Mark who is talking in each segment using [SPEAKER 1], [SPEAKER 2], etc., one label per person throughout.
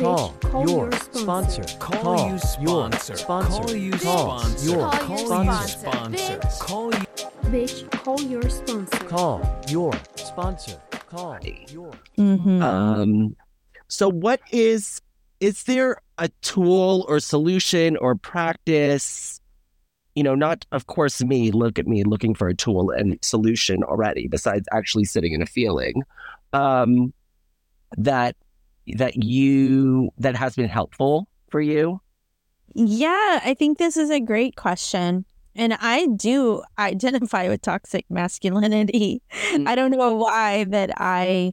[SPEAKER 1] Call,
[SPEAKER 2] call
[SPEAKER 1] your
[SPEAKER 2] your
[SPEAKER 1] sponsor.
[SPEAKER 2] sponsor.
[SPEAKER 3] Call,
[SPEAKER 1] your
[SPEAKER 3] sponsor.
[SPEAKER 1] sponsor.
[SPEAKER 3] Call you
[SPEAKER 1] Call
[SPEAKER 3] sponsor.
[SPEAKER 2] Call you
[SPEAKER 3] Call you
[SPEAKER 2] sponsor.
[SPEAKER 3] sponsor. Call you.
[SPEAKER 2] Bitch, call your sponsor.
[SPEAKER 1] Call your sponsor. Call your.
[SPEAKER 4] Mm-hmm.
[SPEAKER 5] Um, so what is is there a tool or solution or practice? You know, not of course me. Look at me looking for a tool and solution already. Besides actually sitting in a feeling, um, that that you that has been helpful for you.
[SPEAKER 4] Yeah, I think this is a great question. And I do identify with toxic masculinity.
[SPEAKER 5] Mm.
[SPEAKER 4] I don't know why that I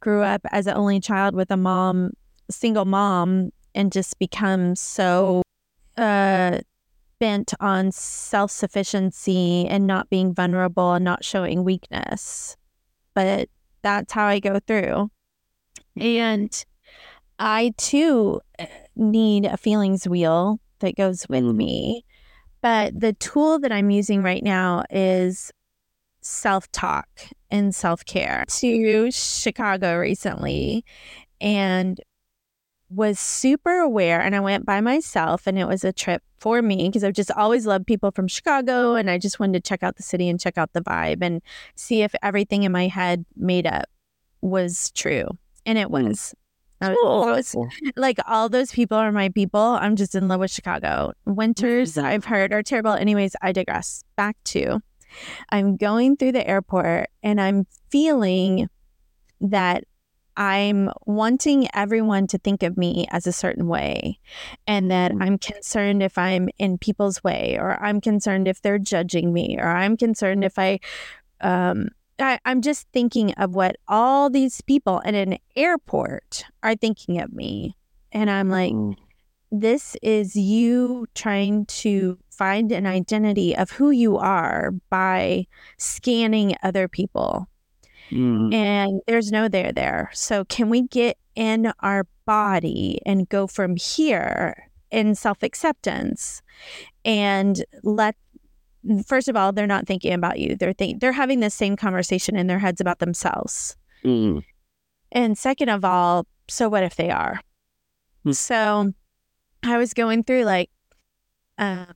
[SPEAKER 4] grew up as an only child with a mom, single mom, and just become so uh, bent on self sufficiency and not being vulnerable and not showing weakness. But that's how I go through. And I too uh, need a feelings wheel that goes with me. But the tool that I'm using right now is self talk and self care. To Chicago recently and was super aware. And I went by myself, and it was a trip for me because I've just always loved people from Chicago. And I just wanted to check out the city and check out the vibe and see if everything in my head made up was true. And it mm. was. I was, was like all those people are my people. I'm just in love with Chicago. Winters mm-hmm. I've heard are terrible. Anyways, I digress. Back to I'm going through the airport and I'm feeling that I'm wanting everyone to think of me as a certain way and that mm. I'm concerned if I'm in people's way or I'm concerned if they're judging me or I'm concerned if I um I, I'm just thinking of what all these people in an airport are thinking of me. And I'm like, this is you trying to find an identity of who you are by scanning other people.
[SPEAKER 5] Mm.
[SPEAKER 4] And there's no there there. So, can we get in our body and go from here in self acceptance and let first of all, they're not thinking about you. They're think- they're having the same conversation in their heads about themselves.
[SPEAKER 5] Mm.
[SPEAKER 4] And second of all, so what if they are?
[SPEAKER 5] Hmm.
[SPEAKER 4] So I was going through like, uh,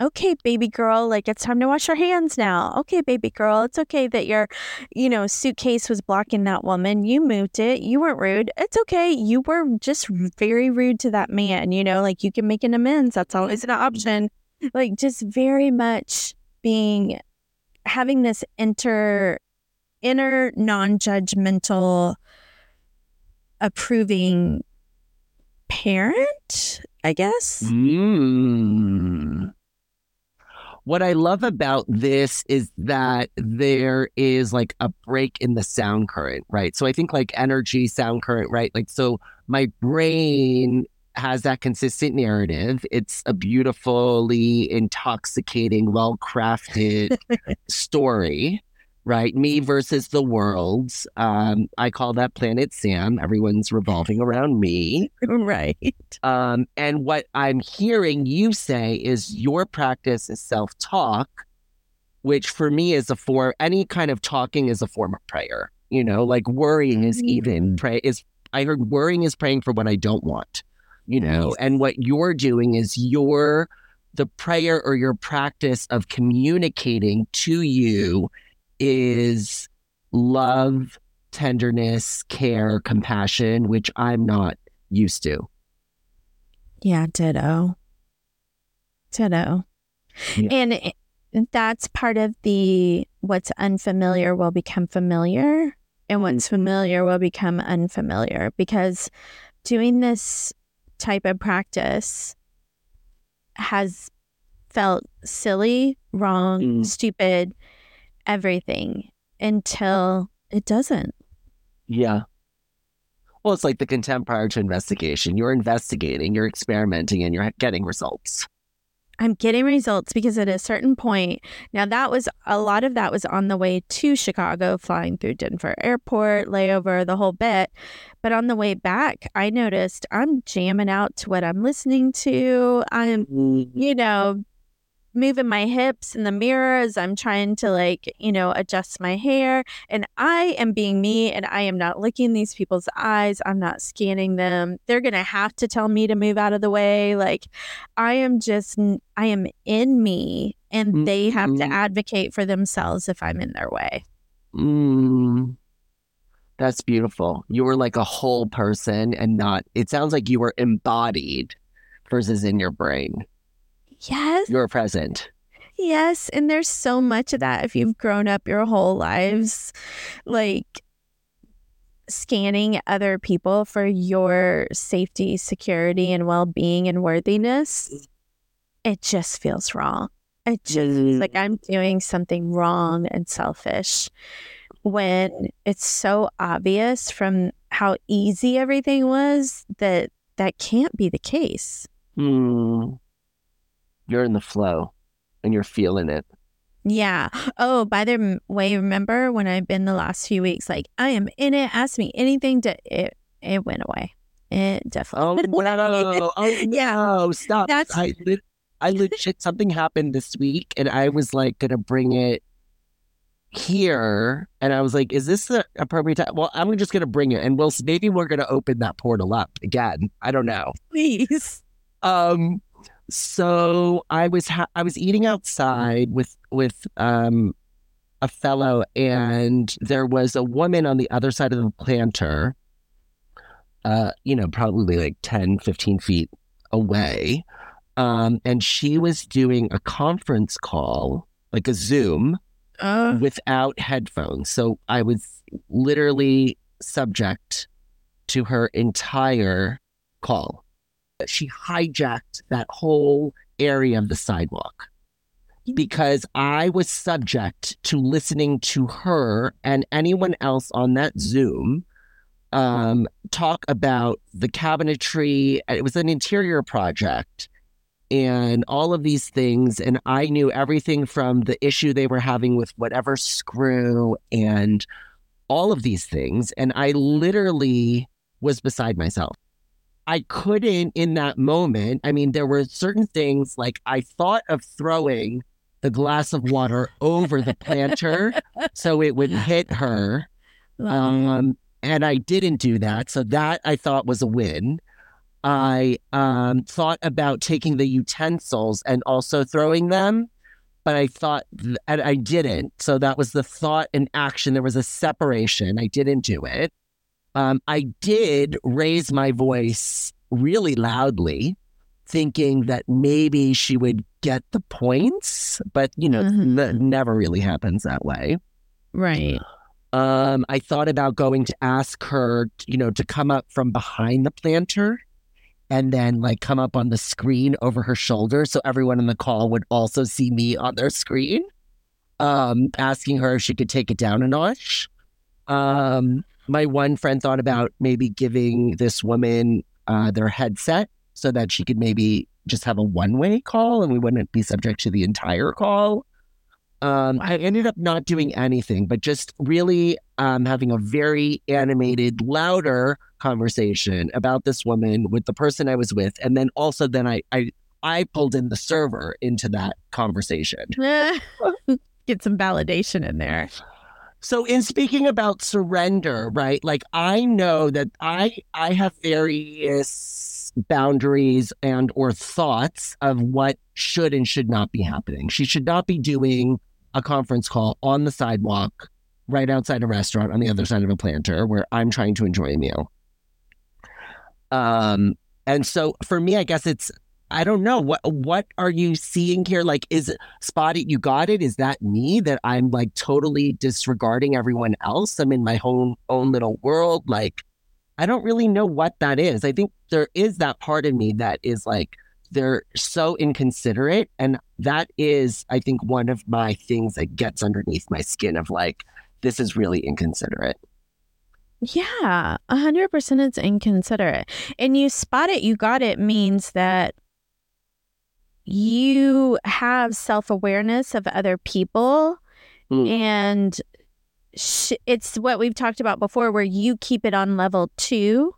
[SPEAKER 4] okay, baby girl, like it's time to wash your hands now. Okay, baby girl, it's okay that your, you know, suitcase was blocking that woman. You moved it. You weren't rude. It's okay. You were just very rude to that man. You know, like you can make an amends. That's always an option. Like just very much being having this inter inner non-judgmental approving parent i guess
[SPEAKER 5] Mm. What I love about this is that there is like a break in the sound current, right? So I think like energy, sound current, right? Like, so my brain has that consistent narrative. It's a beautifully intoxicating, well crafted story, right? Me versus the world. Um, I call that Planet Sam. Everyone's revolving around me.
[SPEAKER 4] right
[SPEAKER 5] Um, and what I'm hearing you say is your practice is self talk, which for me is a form, any kind of talking is a form of prayer. You know, like worrying is
[SPEAKER 4] Mhm.
[SPEAKER 5] even pray is, I heard worrying is praying for what I don't want, you know, and what you're doing is your, the prayer or your practice of communicating to you is love, tenderness, care, compassion, which I'm not used to.
[SPEAKER 4] yeah ditto ditto
[SPEAKER 5] Yeah.
[SPEAKER 4] and eh, that's part of the what's unfamiliar will become familiar and what's mm-hmm. familiar will become unfamiliar because doing this type of practice has felt silly, wrong,
[SPEAKER 5] Mm.
[SPEAKER 4] stupid, everything until it doesn't.
[SPEAKER 5] Yeah. Well, it's like the contempt prior to investigation. You're investigating, you're experimenting, and you're getting results.
[SPEAKER 4] I'm getting results because at a certain point, now that was a lot of that was on the way to Chicago, flying through Denver airport, layover, the whole bit. But on the way back, I noticed I'm jamming out to what I'm listening to. I'm, mm. you know, moving my hips in the mirror as I'm trying to like, you know, adjust my hair. And I am being me and I am not looking these people's eyes. I'm not scanning them. They're going to have to tell me to move out of the way. Like, I am just, I am in me and they have to
[SPEAKER 5] Mhm.
[SPEAKER 4] advocate for themselves if I'm in their way.
[SPEAKER 5] Mm, that's beautiful. You were like a whole person and not, it sounds like you were embodied versus in your brain.
[SPEAKER 4] Yes.
[SPEAKER 5] You were present.
[SPEAKER 4] Yes, and there's so much of that if you've grown up your whole lives like scanning other people for your safety, security and well-being and worthiness. It just feels wrong. It just like I'm doing something wrong and selfish when it's so obvious from how easy everything was that that can't be the case.
[SPEAKER 5] Mm. You're in the flow and you're feeling it.
[SPEAKER 4] Yeah. Oh, by the way, remember when I've been the last few weeks, like I am in it. Ask me anything. To it, it went away. It
[SPEAKER 5] Oh,
[SPEAKER 4] definitely.
[SPEAKER 5] no. Oh,
[SPEAKER 4] Yeah.
[SPEAKER 5] no. Stop.
[SPEAKER 4] That's-
[SPEAKER 5] I, I legit, something happened this week and I was like going to bring it here. And I was like, is this the appropriate time? Well, I'm just going to bring it and we'll, maybe we're going to open that portal up again. I don't know.
[SPEAKER 4] Please.
[SPEAKER 5] Um, so I was ha- I was eating outside with with um a fellow, and there was a woman on the other side of the planter. Uh, you know, probably like 10, 15 feet away. Um, and she was doing a conference call, like a Zoom,
[SPEAKER 4] Oh,
[SPEAKER 5] without headphones. So I was literally subject to her entire call. She hijacked that whole area of the sidewalk because I was subject to listening to her and anyone else on that Zoom um, talk about the cabinetry. It was an interior project and all of these things. And I knew everything from the issue they were having with whatever screw and all of these things. And I literally was beside myself. I couldn't in that moment. I mean, there were certain things like I thought of throwing the glass of water over the planter so it would hit her. Um, and I didn't do that. So that I thought was a win. I um, thought about taking the utensils and also throwing them, but I thought, th- and I didn't. So that was the thought and action. There was a separation. I didn't do it. Um, I did raise my voice really loudly, thinking that maybe she would get the points, but you know,
[SPEAKER 4] Mhm.
[SPEAKER 5] that never really happens that way.
[SPEAKER 4] right.
[SPEAKER 5] Um, I thought about going to ask her, you know, to come up from behind the planter and then like come up on the screen over her shoulder so everyone in the call would also see me on their screen. Um, asking her if she could take it down a notch. Um, my one friend thought about maybe giving this woman uh, their headset so that she could maybe just have a one way call and we wouldn't be subject to the entire call. Um, I ended up not doing anything, but just really um, having a very animated, louder conversation about this woman with the person I was with, and then also then I I I pulled in the server into that conversation.
[SPEAKER 4] Get some validation in there.
[SPEAKER 5] So in speaking about surrender, right? Like I know that I I have various boundaries and or thoughts of what should and should not be happening. She should not be doing a conference call on the sidewalk right outside a restaurant on the other side of a planter where I'm trying to enjoy a meal. Um and so for me I guess it's I don't know. What what are you seeing here? Like is it spot it you got it? Is that me that i'm like totally disregarding everyone else? I'm in my own own little world. Like i don't really know what that is. I think there is that part of me that is like they're so inconsiderate and that is i think one of my things that gets underneath my skin of like this is really inconsiderate.
[SPEAKER 4] Yeah, a hundred percent. It's inconsiderate, and you spot it. You got it means that you have self awareness of other people,
[SPEAKER 5] Mm.
[SPEAKER 4] and sh- it's what we've talked about before, where you keep it on level two,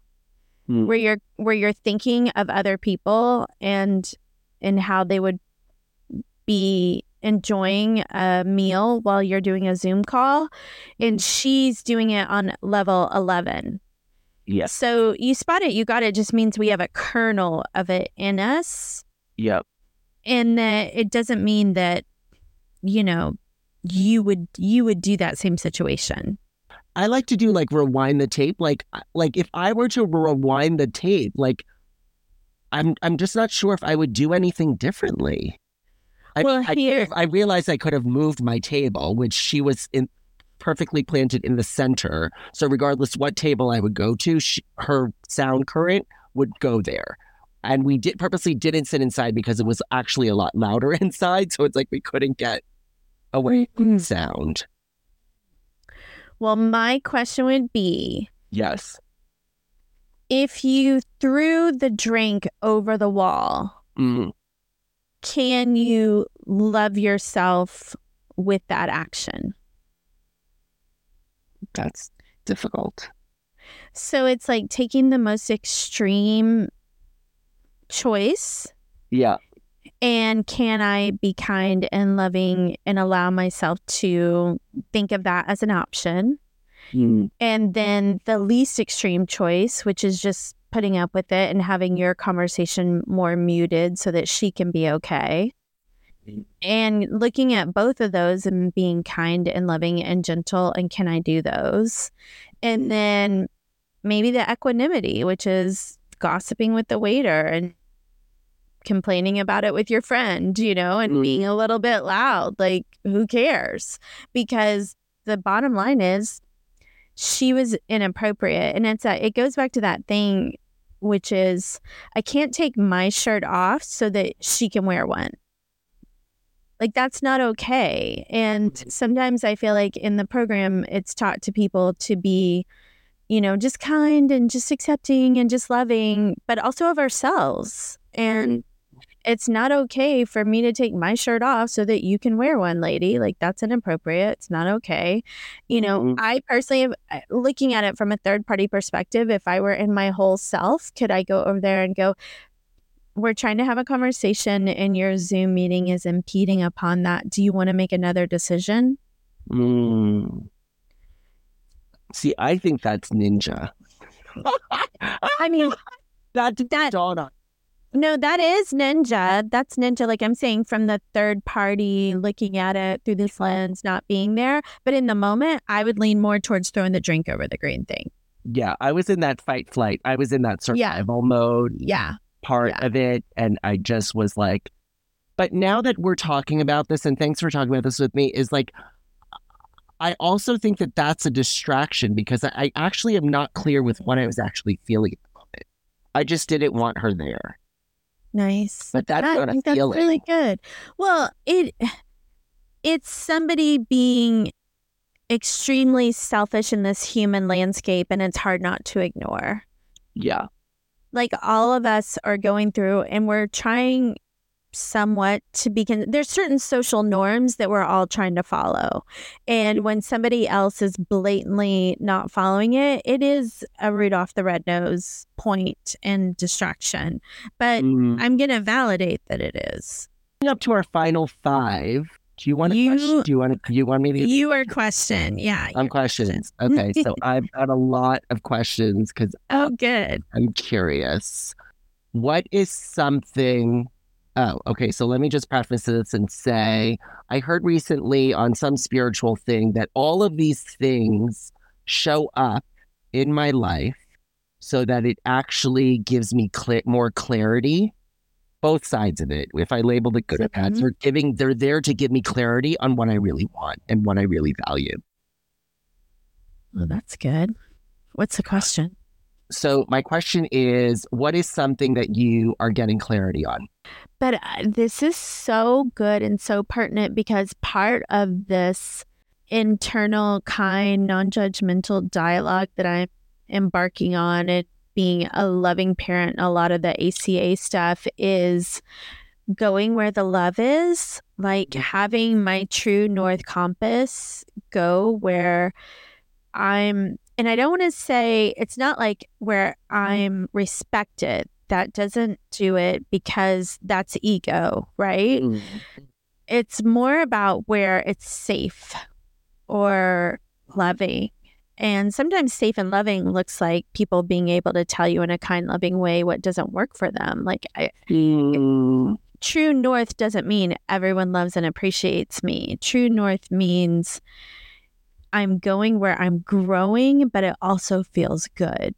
[SPEAKER 5] Mm.
[SPEAKER 4] where you're where you're thinking of other people and and how they would be enjoying a meal while you're doing a Zoom call, and she's doing it on level 11.
[SPEAKER 5] Yes.
[SPEAKER 4] So you spot it, you got it, just means we have a kernel of it in us.
[SPEAKER 5] Yep.
[SPEAKER 4] And that mm-hmm. it doesn't mean that, you know, you would you would do that same situation.
[SPEAKER 5] I like to do like rewind the tape. Like like if I were to rewind the tape, like I'm I'm just not sure if I would do anything differently. I,
[SPEAKER 4] Well,
[SPEAKER 5] I,
[SPEAKER 4] here-
[SPEAKER 5] I realized I could have moved my table, which she was in perfectly planted in the center. So regardless what table I would go to, she, her sound current would go there. And we did purposely didn't sit inside because it was actually a lot louder inside. So it's like we couldn't get away from sound.
[SPEAKER 4] Well, my question would be
[SPEAKER 5] Yes.
[SPEAKER 4] if you threw the drink over the wall,
[SPEAKER 5] Mm.
[SPEAKER 4] can you love yourself with that action?
[SPEAKER 5] That's difficult.
[SPEAKER 4] So it's like taking the most extreme choice
[SPEAKER 5] Yeah.
[SPEAKER 4] and can I be kind and loving and allow myself to think of that as an option?
[SPEAKER 5] Mm.
[SPEAKER 4] And then the least extreme choice, which is just putting up with it and having your conversation more muted so that she can be okay.
[SPEAKER 5] Mm.
[SPEAKER 4] And looking at both of those and being kind and loving and gentle, and can I do those? And then maybe the equanimity, which is gossiping with the waiter and complaining about it with your friend, you know, and
[SPEAKER 5] Mm.
[SPEAKER 4] being a little bit loud. Like, who cares? Because the bottom line is she was inappropriate. And it's that it goes back to that thing, which is I can't take my shirt off so that she can wear one. Like that's not okay. And sometimes I feel like in the program it's taught to people to be, you know, just kind and just accepting and just loving, but also of ourselves. And it's not okay for me to take my shirt off so that you can wear one, lady. Like that's inappropriate. It's not okay. You know,
[SPEAKER 5] Mhm.
[SPEAKER 4] I personally, looking at it from a third party perspective, if I were in my whole self, could I go over there and go, we're trying to have a conversation and your Zoom meeting is impeding upon that. Do you want to make another decision?
[SPEAKER 5] Mm. See, I think that's ninja.
[SPEAKER 4] I mean,
[SPEAKER 5] that
[SPEAKER 4] that
[SPEAKER 5] dawn on.
[SPEAKER 4] No, that is ninja. That's ninja. Like I'm saying, from the third party looking at it through this lens, not being there. But in the moment, I would lean more towards throwing the drink over the green thing.
[SPEAKER 5] Yeah, I was in that fight flight. I was in that
[SPEAKER 4] Yeah.
[SPEAKER 5] survival mode
[SPEAKER 4] Yeah.
[SPEAKER 5] part
[SPEAKER 4] Yeah.
[SPEAKER 5] of it, and I just was like. But now that we're talking about this, and thanks for talking about this with me, is like. I also think that that's a distraction because I I actually am not clear with what I was actually feeling at the moment. I just didn't want her there,
[SPEAKER 4] Nice.
[SPEAKER 5] but that's
[SPEAKER 4] I
[SPEAKER 5] not a
[SPEAKER 4] think that's
[SPEAKER 5] feeling.
[SPEAKER 4] really good. Well, it it's somebody being extremely selfish in this human landscape, and it's hard not to ignore.
[SPEAKER 5] yeah.
[SPEAKER 4] like all of us are going through and we're trying somewhat to be con- there's certain social norms that we're all trying to follow and when somebody else is blatantly not following it it is a root off the red nose point and distraction but
[SPEAKER 5] Mm.
[SPEAKER 4] i'm going to validate that it is
[SPEAKER 5] up to our final five. Do you want to?
[SPEAKER 4] You-
[SPEAKER 5] question? Do you want to? Do you want me to?
[SPEAKER 4] you are question yeah your
[SPEAKER 5] questions. Okay, so I've got a lot of questions because
[SPEAKER 4] oh good
[SPEAKER 5] I'm curious. What is something? Oh, okay. So let me just preface this and say I heard recently on some spiritual thing that all of these things show up in my life so that it actually gives me cl- more clarity. Both sides of it. If I label it good or bad,
[SPEAKER 4] Mhm.
[SPEAKER 5] they're giving. They're there to give me clarity on what I really want and what I really value.
[SPEAKER 4] well that's good what's the question
[SPEAKER 5] So my question is, what is something that you are getting clarity on?
[SPEAKER 4] But uh, this is so good and so pertinent because part of this internal, kind, non judgmental dialogue that I'm embarking on and being a loving parent, a lot of the ACA stuff is going where the love is, like having my true North Compass go where I'm, and I don't want to say it's not like where I'm respected. That doesn't do it because that's ego, right? it's more about where it's safe or loving. And sometimes safe and loving looks like people being able to tell you in a kind, loving way what doesn't work for them. Like, I,
[SPEAKER 5] Mm,
[SPEAKER 4] true north doesn't mean everyone loves and appreciates me. True north means I'm going where I'm growing, but it also feels good.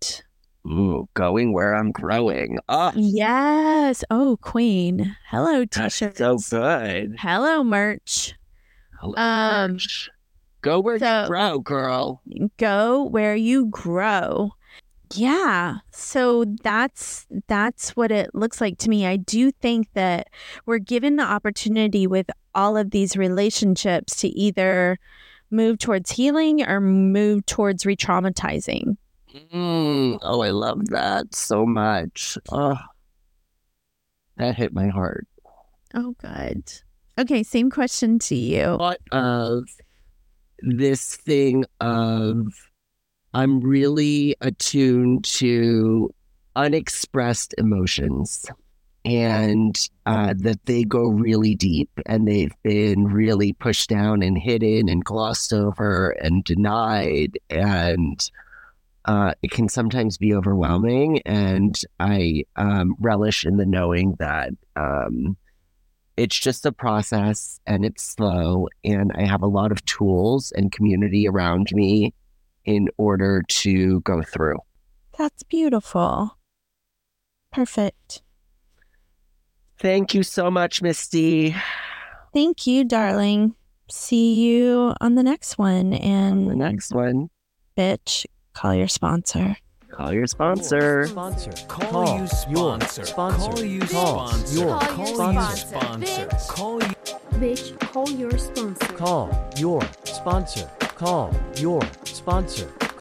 [SPEAKER 5] ooh, going where I'm growing. Oh,
[SPEAKER 4] Yes. Oh, queen. Hello,
[SPEAKER 5] that's
[SPEAKER 4] t-shirts.
[SPEAKER 5] so good.
[SPEAKER 4] Hello, merch.
[SPEAKER 5] Hello,
[SPEAKER 4] Um,
[SPEAKER 5] March. Go where
[SPEAKER 4] so-
[SPEAKER 5] you grow, girl.
[SPEAKER 4] Go where you grow. Yeah. So that's that's what it looks like to me. I do think that we're given the opportunity with all of these relationships to either move towards healing or move towards re-traumatizing.
[SPEAKER 5] Mm, oh, I love that so much. Oh, that hit my heart.
[SPEAKER 4] Oh, good. Okay, same question to you.
[SPEAKER 5] What of this thing of I'm really attuned to unexpressed emotions and uh, that they go really deep and they've been really pushed down and hidden and glossed over and denied and uh, it can sometimes be overwhelming and i um, relish in the knowing that um, it's just a process and it's slow and i have a lot of tools and community around me in order to go through
[SPEAKER 4] That's beautiful. Perfect.
[SPEAKER 5] Thank you so much misty
[SPEAKER 4] Thank you, darling. See you on the next one. And the
[SPEAKER 5] next one
[SPEAKER 4] bitch, call your sponsor.
[SPEAKER 5] call your sponsor
[SPEAKER 1] Sponsor.
[SPEAKER 3] Call, you
[SPEAKER 1] your
[SPEAKER 3] sponsor.
[SPEAKER 1] sponsor.
[SPEAKER 3] Call you
[SPEAKER 1] Call
[SPEAKER 3] sponsor.
[SPEAKER 1] your
[SPEAKER 3] Call you
[SPEAKER 1] sponsor.
[SPEAKER 3] sponsor.
[SPEAKER 2] Bitch.
[SPEAKER 3] Call you.
[SPEAKER 2] Bitch, call your sponsor.
[SPEAKER 1] Call your sponsor. Call your sponsor.